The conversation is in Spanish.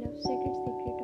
love secrets they create